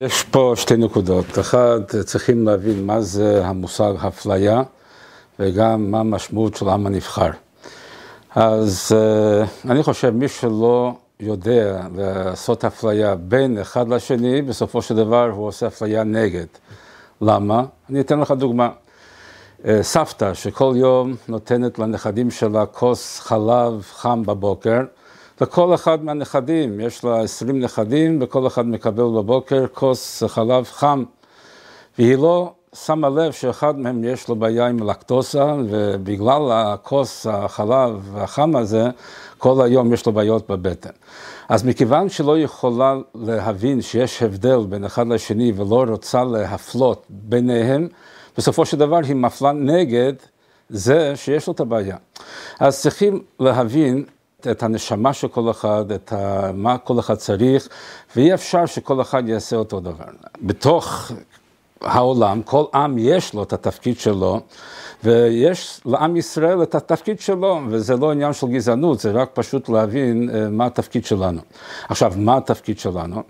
יש פה שתי נקודות. אחד, צריכים להבין מה זה המושג אפליה, וגם מה המשמעות של העם הנבחר. אז אה, אני חושב, מי שלא יודע לעשות אפליה בין אחד לשני, בסופו של דבר הוא עושה אפליה נגד. למה? אני אתן לך דוגמה. אה, סבתא שכל יום נותנת לנכדים שלה כוס חלב חם בבוקר, לכל אחד מהנכדים, יש לה עשרים נכדים, וכל אחד מקבל בבוקר כוס חלב חם. והיא לא שמה לב שאחד מהם יש לו בעיה עם לקטוסה, ובגלל הכוס החלב החם הזה, כל היום יש לו בעיות בבטן. אז מכיוון שלא יכולה להבין שיש הבדל בין אחד לשני ולא רוצה להפלות ביניהם, בסופו של דבר היא מפלה נגד זה שיש לו את הבעיה. אז צריכים להבין את הנשמה של כל אחד, את מה כל אחד צריך, ואי אפשר שכל אחד יעשה אותו דבר. בתוך העולם, כל עם יש לו את התפקיד שלו, ויש לעם ישראל את התפקיד שלו, וזה לא עניין של גזענות, זה רק פשוט להבין אה, מה התפקיד שלנו. עכשיו, מה התפקיד שלנו?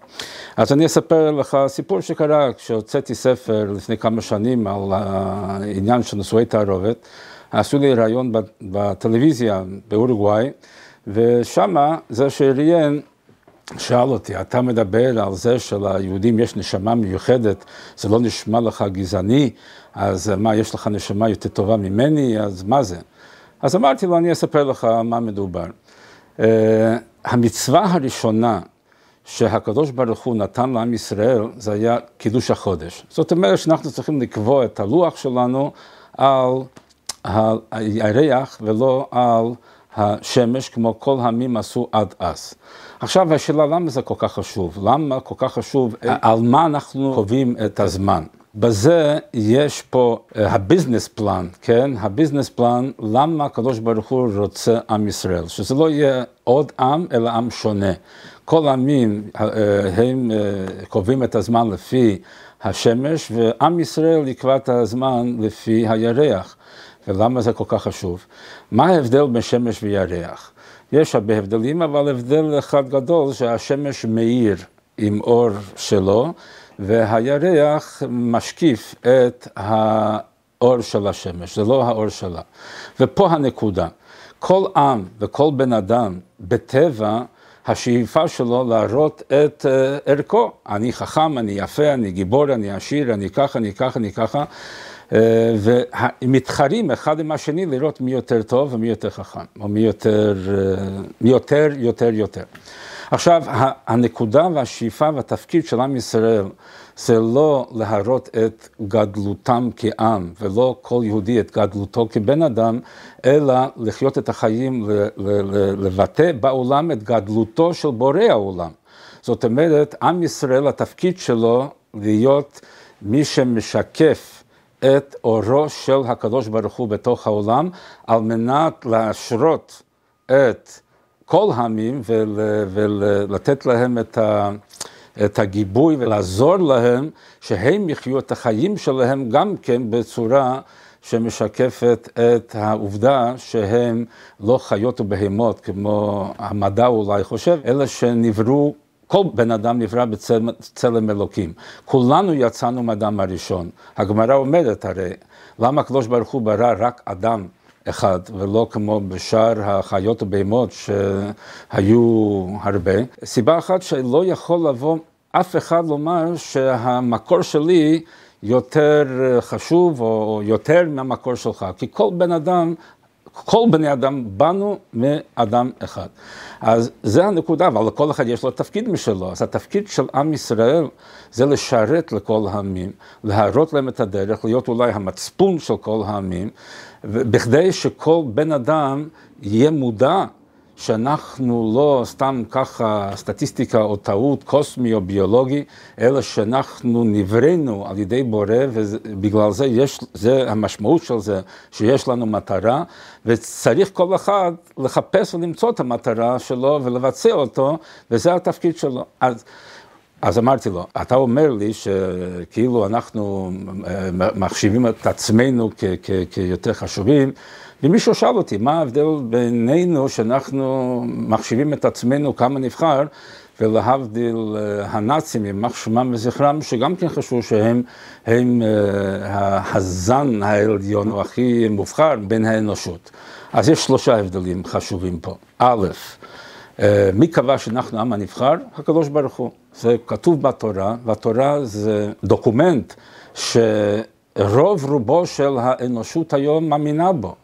אז אני אספר לך סיפור שקרה כשהוצאתי ספר לפני כמה שנים על העניין של נישואי תערובת. עשו לי ראיון בטלוויזיה באורוגוואי, ושמה זה שראיין שאל אותי, אתה מדבר על זה שליהודים יש נשמה מיוחדת, זה לא נשמע לך גזעני, אז מה, יש לך נשמה יותר טובה ממני, אז מה זה? אז אמרתי לו, אני אספר לך מה מדובר. Uh, המצווה הראשונה שהקדוש ברוך הוא נתן לעם ישראל, זה היה קידוש החודש. זאת אומרת שאנחנו צריכים לקבוע את הלוח שלנו על הירח ולא על השמש, כמו כל העמים עשו עד אז. עכשיו השאלה למה זה כל כך חשוב? למה כל כך חשוב? על מה אנחנו קובעים את הזמן? בזה יש פה הביזנס פלן, כן? הביזנס פלן, למה הקדוש ברוך הוא רוצה עם ישראל? שזה לא יהיה עוד עם, אלא עם שונה. כל העמים הם קובעים את הזמן לפי השמש, ועם ישראל יקבע את הזמן לפי הירח. ולמה זה כל כך חשוב? מה ההבדל בין שמש וירח? יש הרבה הבדלים, אבל הבדל אחד גדול שהשמש מאיר עם אור שלו, והירח משקיף את האור של השמש, זה לא האור שלה. ופה הנקודה, כל עם וכל בן אדם בטבע, השאיפה שלו להראות את uh, ערכו. אני חכם, אני יפה, אני גיבור, אני עשיר, אני ככה, אני ככה, אני ככה. אה, ומתחרים אחד עם השני לראות מי יותר טוב ומי יותר חכם, או מי יותר, אה, מי יותר, יותר, יותר. עכשיו, הנקודה והשאיפה והתפקיד של עם ישראל זה לא להראות את גדלותם כעם, ולא כל יהודי את גדלותו כבן אדם, אלא לחיות את החיים, לבטא בעולם את גדלותו של בורא העולם. זאת אומרת, עם ישראל, התפקיד שלו להיות מי שמשקף את אורו של הקדוש ברוך הוא בתוך העולם, על מנת להשרות את כל העמים ול, ולתת להם את, ה, את הגיבוי ולעזור להם שהם יחיו את החיים שלהם גם כן בצורה שמשקפת את העובדה שהם לא חיות ובהמות כמו המדע אולי חושב, אלא שנבראו כל בן אדם נברא בצלם אלוקים. כולנו יצאנו מאדם הראשון. הגמרא אומרת הרי, למה הקדוש ברוך הוא ברא רק אדם אחד, ולא כמו בשאר החיות ובהמות שהיו הרבה? סיבה אחת שלא יכול לבוא אף אחד לומר שהמקור שלי יותר חשוב או יותר מהמקור שלך, כי כל בן אדם כל בני אדם באנו מאדם אחד. אז זה הנקודה, אבל לכל אחד יש לו תפקיד משלו. אז התפקיד של עם ישראל זה לשרת לכל העמים, להראות להם את הדרך, להיות אולי המצפון של כל העמים, בכדי שכל בן אדם יהיה מודע שאנחנו לא סתם ככה סטטיסטיקה או טעות קוסמי או ביולוגי, אלא שאנחנו נבראנו על ידי בורא, ובגלל זה יש, זה המשמעות של זה, שיש לנו מטרה, וצריך כל אחד לחפש ולמצוא את המטרה שלו ולבצע אותו, וזה התפקיד שלו. אז, אז אמרתי לו, אתה אומר לי שכאילו אנחנו אה, מחשיבים את עצמנו כיותר חשובים, ומישהו שאל אותי, מה ההבדל בינינו שאנחנו מחשיבים את עצמנו כמה נבחר, ולהבדיל הנאצים, יימח שמם וזכרם, שגם כן חשבו שהם הם, הזן העליון הכי מובחר בין האנושות. אז יש שלושה הבדלים חשובים פה. א', מי קבע שאנחנו עם הנבחר? הקדוש ברוך הוא. זה כתוב בתורה, והתורה זה דוקומנט שרוב רובו של האנושות היום מאמינה בו.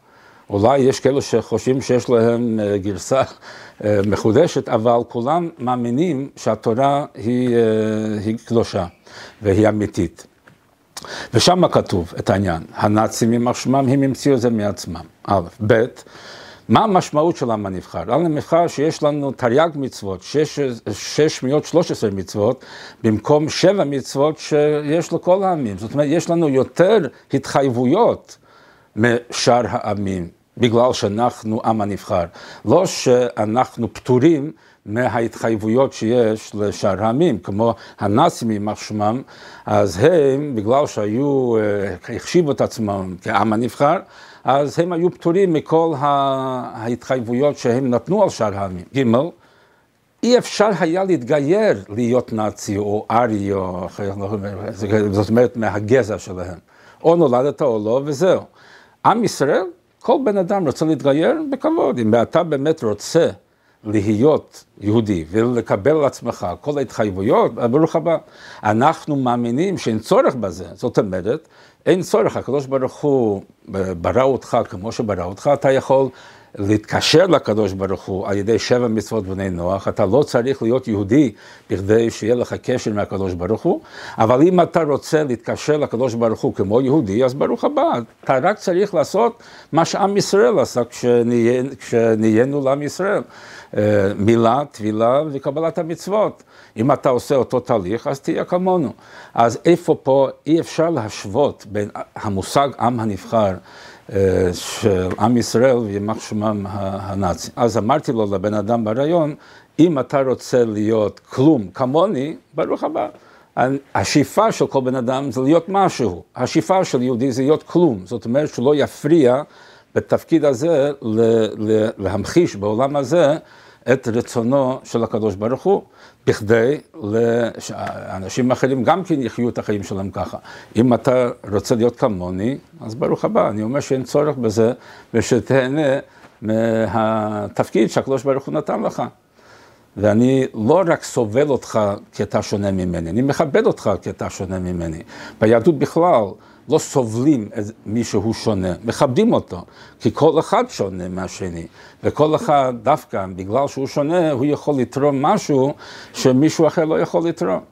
אולי יש כאלו שחושבים שיש להם אה, גרסה אה, מחודשת, אבל כולם מאמינים שהתורה היא, אה, היא קדושה והיא אמיתית. ושם כתוב את העניין, הנאצים יימח שמם, הם המציאו את זה מעצמם, א', ב', מה המשמעות של עם הנבחר? עם הנבחר שיש לנו תרי"ג מצוות, 613 מצוות, במקום שבע מצוות שיש לכל העמים. זאת אומרת, יש לנו יותר התחייבויות משאר העמים, בגלל שאנחנו עם הנבחר. לא שאנחנו פטורים מההתחייבויות שיש לשאר העמים, כמו הנאצים יימח שמם, אז הם, בגלל שהיו, אה, החשיבו את עצמם כעם הנבחר, אז הם היו פטורים מכל ההתחייבויות שהם נתנו על שאר העמים. ג' אי אפשר היה להתגייר להיות נאצי או ארי, או, זאת אומרת מהגזע שלהם. או נולדת או לא, וזהו. עם ישראל, כל בן אדם רוצה להתגייר בכבוד. אם אתה באמת רוצה להיות יהודי ולקבל על עצמך כל ההתחייבויות, ברוך הבא. אנחנו מאמינים שאין צורך בזה. זאת אומרת, אין צורך, הקדוש ברוך הוא ברא אותך כמו שברא אותך, אתה יכול להתקשר לקדוש ברוך הוא על ידי שבע מצוות בני נוח, אתה לא צריך להיות יהודי בכדי שיהיה לך קשר מהקדוש ברוך הוא, אבל אם אתה רוצה להתקשר לקדוש ברוך הוא כמו יהודי, אז ברוך הבא, אתה רק צריך לעשות מה שעם ישראל עשה כשנהיינו לעם ישראל. אה, מילה, טבילה וקבלת המצוות. אם אתה עושה אותו תהליך, אז תהיה כמונו. אז איפה פה אי אפשר להשוות בין המושג עם הנבחר של עם ישראל וימח שמם הנאצי. אז אמרתי לו לבן אדם בריאיון, אם אתה רוצה להיות כלום כמוני, ברוך הבא. השאיפה של כל בן אדם זה להיות משהו, השאיפה של יהודי זה להיות כלום, זאת אומרת שלא יפריע בתפקיד הזה להמחיש בעולם הזה את רצונו של הקדוש ברוך הוא, בכדי שאנשים אחרים גם כן יחיו את החיים שלהם ככה. אם אתה רוצה להיות כמוני, אז ברוך הבא, אני אומר שאין צורך בזה, ושתהנה מהתפקיד שהקדוש ברוך הוא נתן לך. ואני לא רק סובל אותך כי אתה שונה ממני, אני מכבד אותך כי אתה שונה ממני. ביהדות בכלל, לא סובלים את מי שהוא שונה, מכבדים אותו, כי כל אחד שונה מהשני, וכל אחד דווקא בגלל שהוא שונה, הוא יכול לתרום משהו שמישהו אחר לא יכול לתרום.